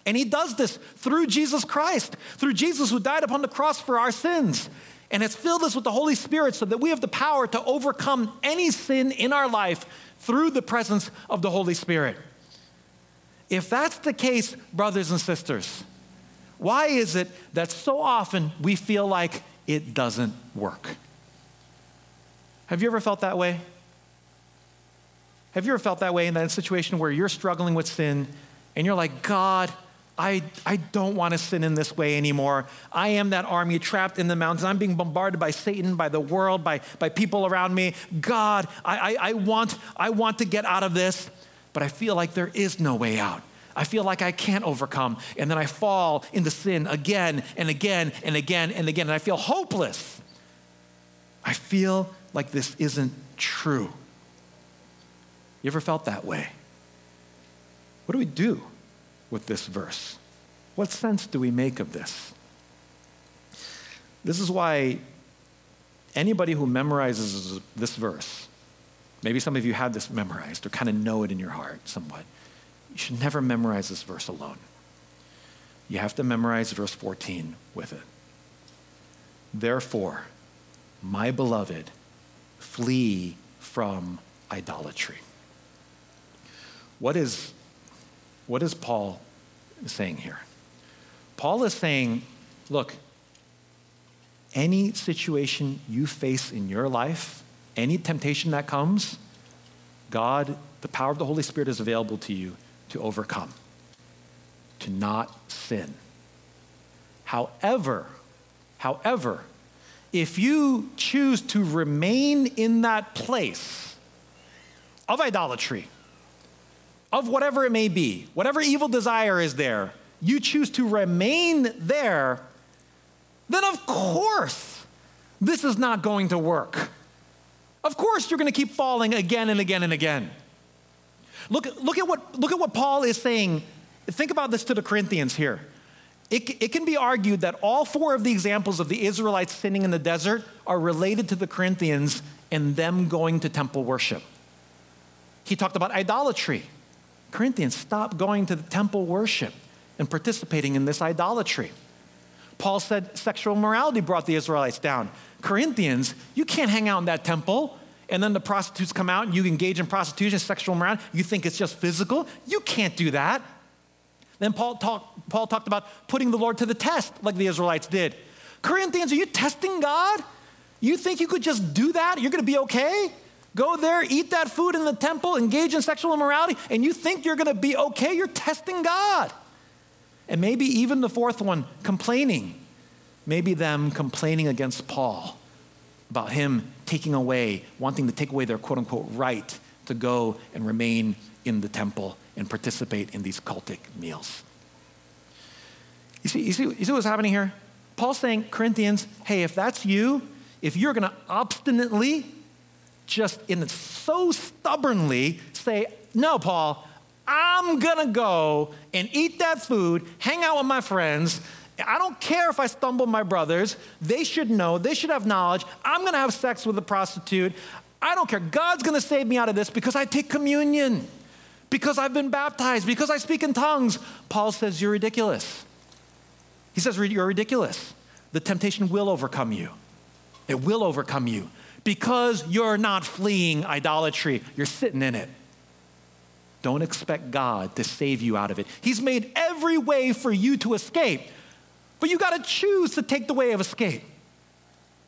And He does this through Jesus Christ, through Jesus who died upon the cross for our sins. And has filled us with the Holy Spirit so that we have the power to overcome any sin in our life through the presence of the Holy Spirit. If that's the case, brothers and sisters, why is it that so often we feel like it doesn't work? Have you ever felt that way? Have you ever felt that way in that situation where you're struggling with sin and you're like, God, I, I don't want to sin in this way anymore. I am that army trapped in the mountains. I'm being bombarded by Satan, by the world, by, by people around me. God, I, I, I, want, I want to get out of this, but I feel like there is no way out. I feel like I can't overcome. And then I fall into sin again and again and again and again, and I feel hopeless. I feel like this isn't true. You ever felt that way? What do we do with this verse? What sense do we make of this? This is why anybody who memorizes this verse, maybe some of you have this memorized or kind of know it in your heart somewhat, you should never memorize this verse alone. You have to memorize verse 14 with it. Therefore, my beloved, flee from idolatry. What is, what is Paul saying here? Paul is saying, look, any situation you face in your life, any temptation that comes, God, the power of the Holy Spirit is available to you to overcome, to not sin. However, however, if you choose to remain in that place of idolatry, of whatever it may be, whatever evil desire is there, you choose to remain there, then of course this is not going to work. Of course you're going to keep falling again and again and again. Look, look, at what, look at what Paul is saying. Think about this to the Corinthians here. It, it, can be argued that all four of the examples of the Israelites sinning in the desert are related to the Corinthians and them going to temple worship. He talked about idolatry. Corinthians, stop going to the temple worship and participating in this idolatry. Paul said sexual morality brought the Israelites down. Corinthians, you can't hang out in that temple and then the prostitutes come out and you engage in prostitution, sexual morality. You think it's just physical? You can't do that. Then Paul, talk, Paul talked about putting the Lord to the test, like the Israelites did. Corinthians, are you testing God? You think you could just do that? You're going to be okay? Go there, eat that food in the temple, engage in sexual immorality, and you think you're going to be okay? You're testing God. And maybe even the fourth one, complaining. Maybe them complaining against Paul about him taking away, wanting to take away their quote unquote right to go and remain in the temple and participate in these cultic meals. You see, you see, you see what's happening here? Paul's saying, Corinthians, hey, if that's you, if you're going to obstinately, just in so stubbornly say, no, Paul, I'm to go and eat that food, hang out with my friends. I don't care if I stumble my brothers. They should know. They should have knowledge. I'm to have sex with a prostitute. I don't care. God's to save me out of this because I take communion, because I've been baptized, because I speak in tongues. Paul says, You're ridiculous. He says, You're ridiculous. The temptation will overcome you. It will overcome you because you're not fleeing idolatry, you're sitting in it. Don't expect God to save you out of it. He's made every way for you to escape, but you got to choose to take the way of escape.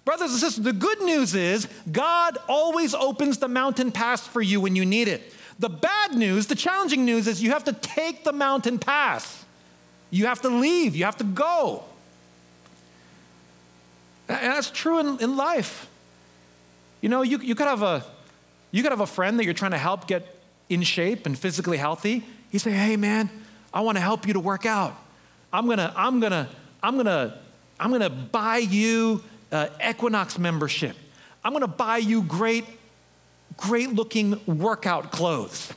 Brothers and sisters, the good news is God always opens the mountain pass for you when you need it. The bad news, the challenging news, is you have to take the mountain pass. You have to leave, you have to go. And that's true in, in life. You know, you, you, could have a, you could have a friend that you're trying to help get in shape and physically healthy. You say, hey man, I want to help you to work out. I'm gonna, I'm gonna, I'm gonna, I'm gonna buy you uh, Equinox membership. I'm gonna buy you great, great looking workout clothes.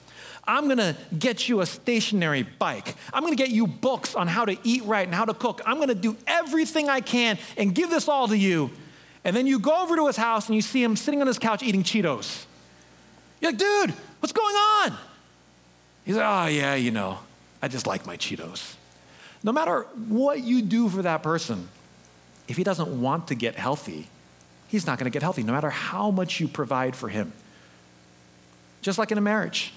I'm gonna get you a stationary bike. I'm gonna get you books on how to eat right and how to cook. I'm gonna do everything I can and give this all to you. And then you go over to his house and you see him sitting on his couch eating Cheetos. You're like, dude, what's going on? He's like, oh, yeah, you know, I just like my Cheetos. No matter what you do for that person, if he doesn't want to get healthy, he's not going to get healthy, no matter how much you provide for him. Just like in a marriage.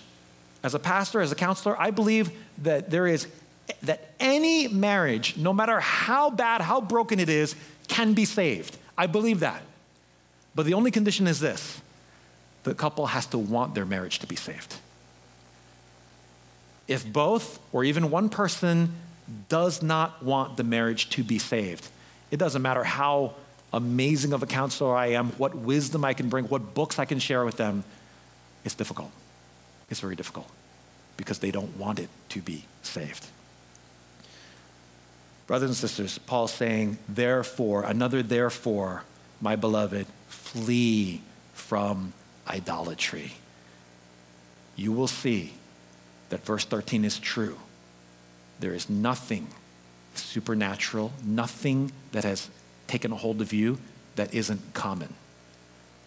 As a pastor, as a counselor, I believe that there is that any marriage, no matter how bad, how broken it is, can be saved. I believe that. But the only condition is this the couple has to want their marriage to be saved. If both or even one person does not want the marriage to be saved, it doesn't matter how amazing of a counselor I am, what wisdom I can bring, what books I can share with them, it's difficult. It's very difficult because they don't want it to be saved. Brothers and sisters, Paul's saying, therefore, another therefore, my beloved, flee from idolatry. You will see that verse 13 is true. There is nothing supernatural, nothing that has taken a hold of you that isn't common.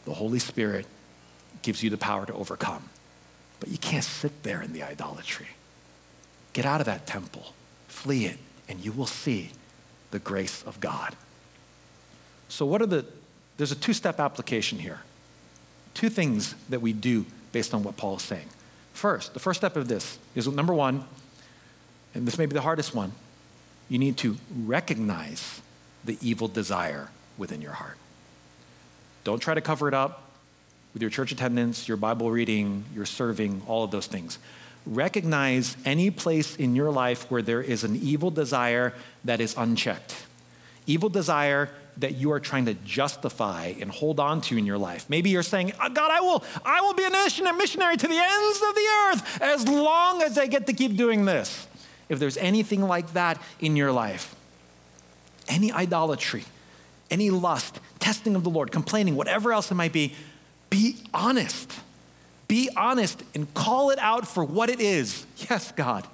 The Holy Spirit gives you the power to overcome. But you can't sit there in the idolatry. Get out of that temple, flee it, and you will see the grace of God. So, what are the, there's a two step application here. Two things that we do based on what Paul is saying. First, the first step of this is number one, and this may be the hardest one, you need to recognize the evil desire within your heart. Don't try to cover it up with your church attendance, your Bible reading, your serving, all of those things. Recognize any place in your life where there is an evil desire that is unchecked. Evil desire that you are trying to justify and hold on to in your life. Maybe you're saying, oh, God, I will, I will be a missionary to the ends of the earth as long as I get to keep doing this. If there's anything like that in your life, any idolatry, any lust, testing of the Lord, complaining, whatever else it might be, be honest. Be honest and call it out for what it is. Yes, God.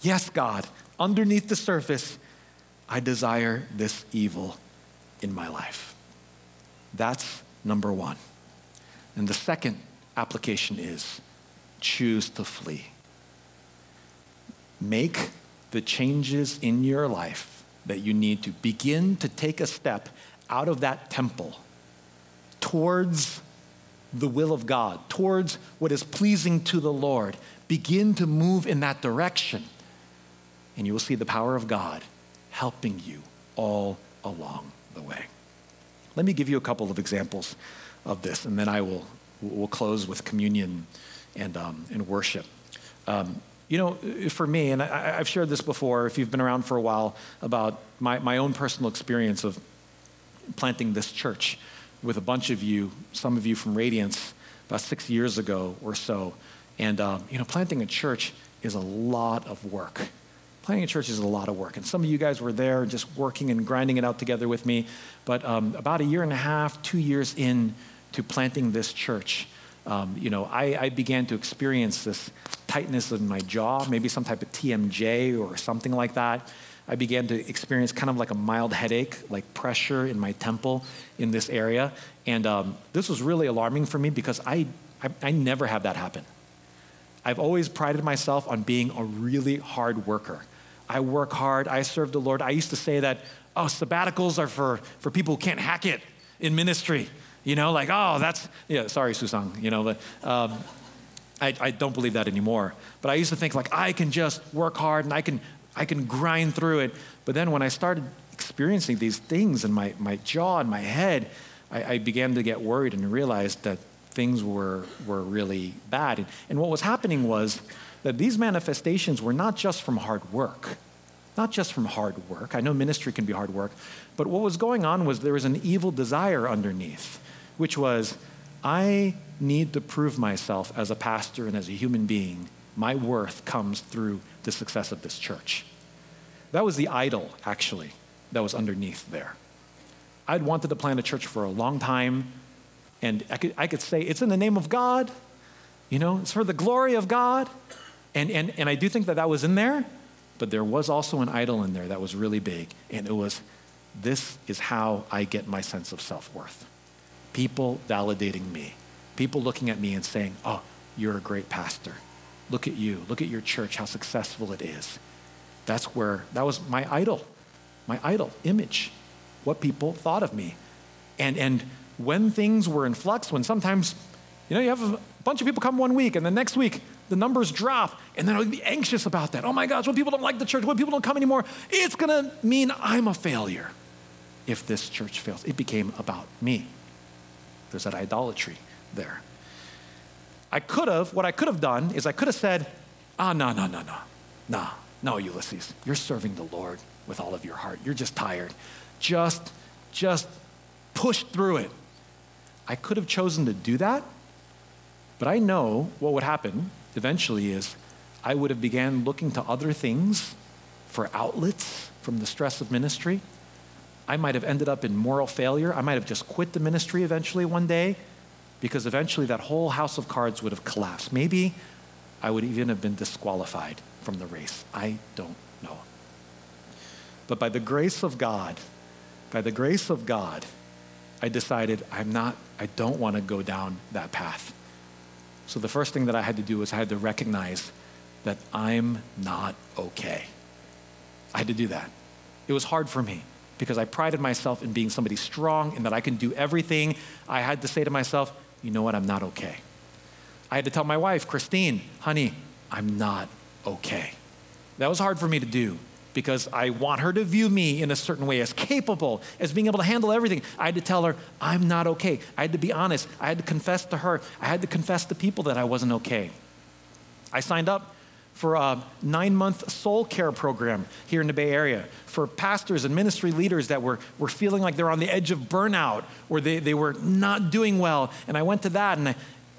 Yes, God. Underneath the surface, I desire this evil in my life. That's number one. And the second application is choose to flee. Make the changes in your life that you need to begin to take a step out of that temple towards the will of God, towards what is pleasing to the Lord. Begin to move in that direction, and you will see the power of God helping you all along the way. Let me give you a couple of examples of this, and then I will we'll close with communion and, um, and worship. Um, you know, for me, and I, have shared this before, if you've been around for a while, about my, my own personal experience of planting this church with a bunch of you, some of you from Radiance, about six years ago or so. And, um, you know, planting a church is a lot of work. Planting a church is a lot of work. And some of you guys were there just working and grinding it out together with me. But um, about a year and a half, two years in to planting this church, um, you know, I, I, began to experience this tightness in my jaw, maybe some type of TMJ or something like that. I began to experience kind of like a mild headache, like pressure in my temple in this area. And um, this was really alarming for me because I, I, I never have that happen. I've always prided myself on being a really hard worker. I work hard, I serve the Lord. I used to say that, oh, sabbaticals are for, for people who can't hack it in ministry. You know, like, oh, that's, yeah, sorry, Susang, you know, but, um, I, I don't believe that anymore. But I used to think, like, I can just work hard and I can, I can grind through it. But then when I started experiencing these things in my, my jaw and my head, I, I began to get worried and realized that things were, were really bad. And, and what was happening was that these manifestations were not just from hard work, not just from hard work. I know ministry can be hard work, but what was going on was there was an evil desire underneath, which was, I need to prove myself as a pastor and as a human being. My worth comes through the success of this church. That was the idol, actually, that was underneath there. I'd wanted to plant a church for a long time, and I could, I could say, it's in the name of God, you know, it's for the glory of God. And, and, and I do think that that was in there, but there was also an idol in there that was really big, and it was, this is how I get my sense of self worth. People validating me, people looking at me and saying, oh, you're a great pastor. Look at you. Look at your church, how successful it is. That's where, that was my idol, my idol image, what people thought of me. And, and when things were in flux, when sometimes, you know, you have a bunch of people come one week and the next week the numbers drop, and then I'll be anxious about that. Oh my gosh, when people don't like the church, when people don't come anymore, it's gonna mean I'm a failure if this church fails. It became about me. There's that idolatry there. I could have, what I could have done is I could have said, ah, no, no, no, no, no, no, Ulysses, you're serving the Lord with all of your heart. You're just tired. Just, just push through it. I could have chosen to do that, but I know what would happen eventually is I would have began looking to other things for outlets from the stress of ministry. I might have ended up in moral failure. I might have just quit the ministry eventually one day because eventually that whole house of cards would have collapsed. Maybe I would even have been disqualified from the race. I don't know. But by the grace of God, by the grace of God, I decided I'm not, I don't want to go down that path. So the first thing that I had to do was I had to recognize that I'm not okay. I had to do that. It was hard for me because I prided myself in being somebody strong and that I can do everything. I had to say to myself, you know what, I'm not okay. I had to tell my wife, Christine, honey, I'm not okay. That was hard for me to do because I want her to view me in a certain way as capable, as being able to handle everything. I had to tell her, I'm not okay. I had to be honest. I had to confess to her. I had to confess to people that I wasn't okay. I signed up for a nine month soul care program here in the Bay Area for pastors and ministry leaders that were, were feeling like they're on the edge of burnout or they, they were not doing well. And I went to that and I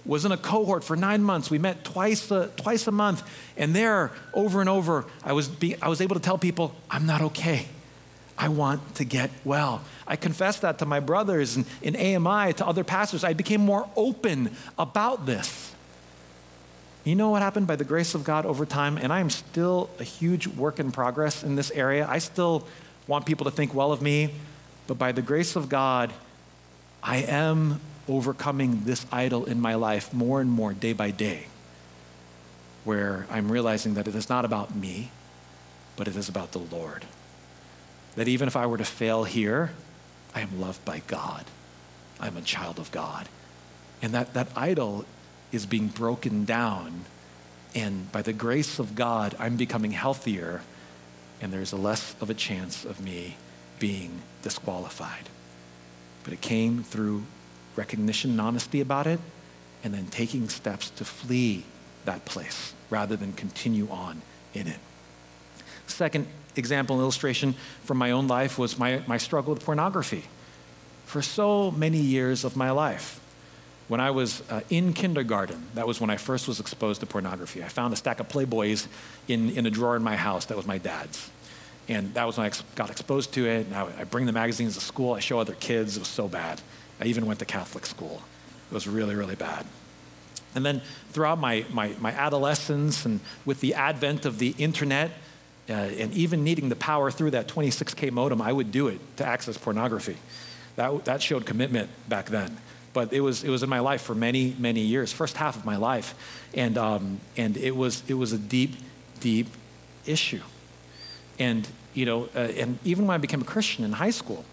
was in a cohort for nine months. We met twice a, twice a month. And there, over and over, I was, be, I was able to tell people, I'm not okay. I want to get well. I confessed that to my brothers in, in AMI, to other pastors. I became more open about this. You know what happened by the grace of God over time? And I am still a huge work in progress in this area. I still want people to think well of me, but by the grace of God, I am overcoming this idol in my life more and more day by day, where I'm realizing that it is not about me, but it is about the Lord. That even if I were to fail here, I am loved by God. I'm a child of God. And that, that idol is being broken down. And by the grace of God, I'm becoming healthier, and there's less of a chance of me being disqualified. But it came through recognition and honesty about it, and then taking steps to flee that place rather than continue on in it. Second example and illustration from my own life was my, my struggle with pornography. For so many years of my life, when I was uh, in kindergarten, that was when I first was exposed to pornography. I found a stack of Playboys in, in a drawer in my house that was my dad's. And that was when I ex- got exposed to it. And I, I bring the magazines to school, I show other kids. It was so bad. I even went to Catholic school. It was really, really bad. And then throughout my, my, my adolescence and with the advent of the internet, uh, and even needing the power through that 26K modem, I would do it to access pornography. That, that showed commitment back then. But it was, it was in my life for many, many years, first half of my life. And, um, and it, was, it was a deep, deep issue. And, you know, uh, and even when I became a Christian in high school,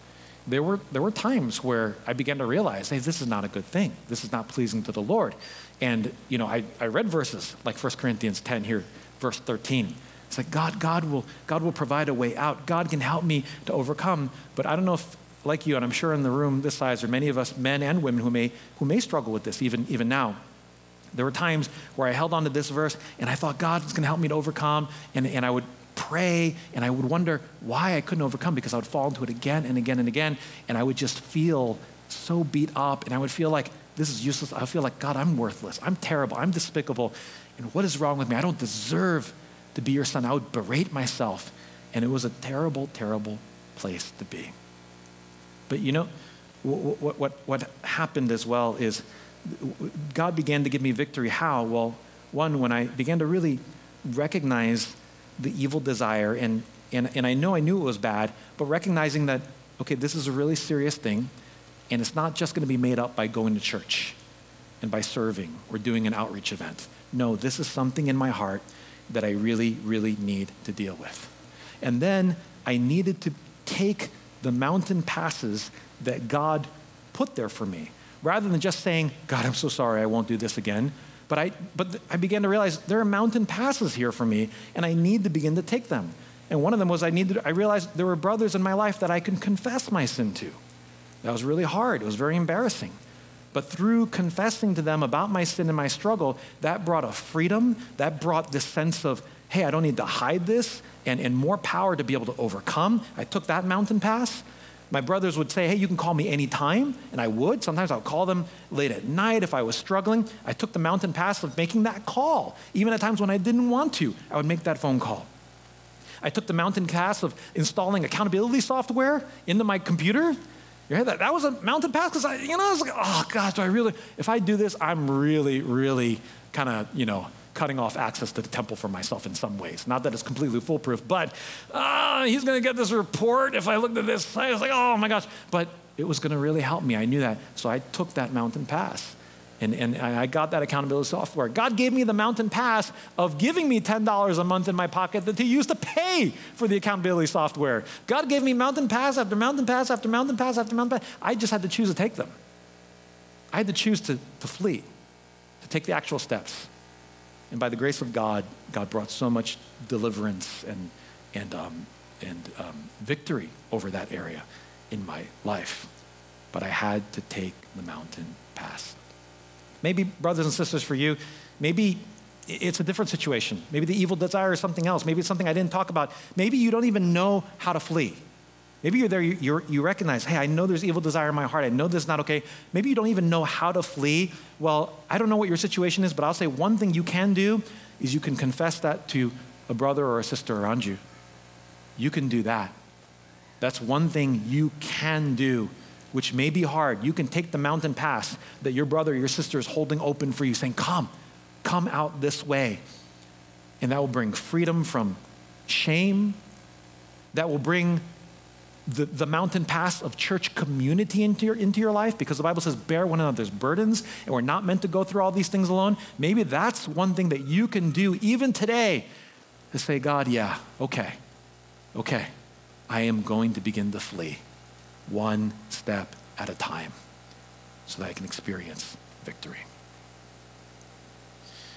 there were, there were times where I began to realize, hey, this is not a good thing. This is not pleasing to the Lord. And, you know, I, I read verses like 1 Corinthians 10 here, verse 13. It's like God, God will, God will provide a way out. God can help me to overcome. But I don't know if, like you, and I'm sure in the room this size, are many of us, men and women, who may, who may struggle with this even, even now. There were times where I held on to this verse and I thought God was going to help me to overcome, and, and I would pray and I would wonder why I couldn't overcome because I would fall into it again and again and again, and I would just feel so beat up, and I would feel like this is useless. I feel like, God, I'm worthless. I'm terrible. I'm despicable. And what is wrong with me? I don't deserve to be your son. I would berate myself. And it was a terrible, terrible place to be. But you know, what, what, what happened as well is God began to give me victory. How? Well, one, when I began to really recognize the evil desire, and, and, and I know I knew it was bad, but recognizing that, okay, this is a really serious thing, and it's not just going to be made up by going to church and by serving or doing an outreach event. No, this is something in my heart that I really, really need to deal with. And then I needed to take the mountain passes that God put there for me. Rather than just saying, God, I'm so sorry, I won't do this again. But I, but I began to realize there are mountain passes here for me, and I need to begin to take them. And one of them was I needed, I realized there were brothers in my life that I can confess my sin to. That was really hard. It was very embarrassing. But through confessing to them about my sin and my struggle, that brought a freedom, that brought this sense of, hey, I don't need to hide this, and, and more power to be able to overcome. I took that mountain pass. My brothers would say, hey, you can call me anytime, and I would. Sometimes I would call them late at night if I was struggling. I took the mountain pass of making that call. Even at times when I didn't want to, I would make that phone call. I took the mountain pass of installing accountability software into my computer you heard that? That was a mountain pass because I, you know, I was like, oh gosh, do I really, if I do this, I'm really, really kind of, you know, cutting off access to the temple for myself in some ways. Not that it's completely foolproof, but uh, he's going to get this report if I looked at this. I was like, oh my gosh. But it was going to really help me. I knew that. So I took that mountain pass. And, and I got that accountability software. God gave me the mountain pass of giving me $10 a month in my pocket that He used to pay for the accountability software. God gave me mountain pass after mountain pass after mountain pass after mountain pass. I just had to choose to take them. I had to choose to, to flee, to take the actual steps. And by the grace of God, God brought so much deliverance and, and, um, and um, victory over that area in my life. But I had to take the mountain pass. Maybe, brothers and sisters, for you, maybe it's a different situation. Maybe the evil desire is something else. Maybe it's something I didn't talk about. Maybe you don't even know how to flee. Maybe you're there, you you recognize, hey, I know there's evil desire in my heart. I know this is not okay. Maybe you don't even know how to flee. Well, I don't know what your situation is, but I'll say one thing you can do is you can confess that to a brother or a sister around you. You can do that. That's one thing you can do which may be hard, you can take the mountain pass that your brother or your sister is holding open for you, saying, Come, come out this way. And that will bring freedom from shame. That will bring the, the mountain pass of church community into your, into your life because the Bible says, bear one another's burdens, and we're not meant to go through all these things alone. Maybe that's one thing that you can do even today to say, God, yeah, okay, okay, I am going to begin to flee one step at a time so that I can experience victory.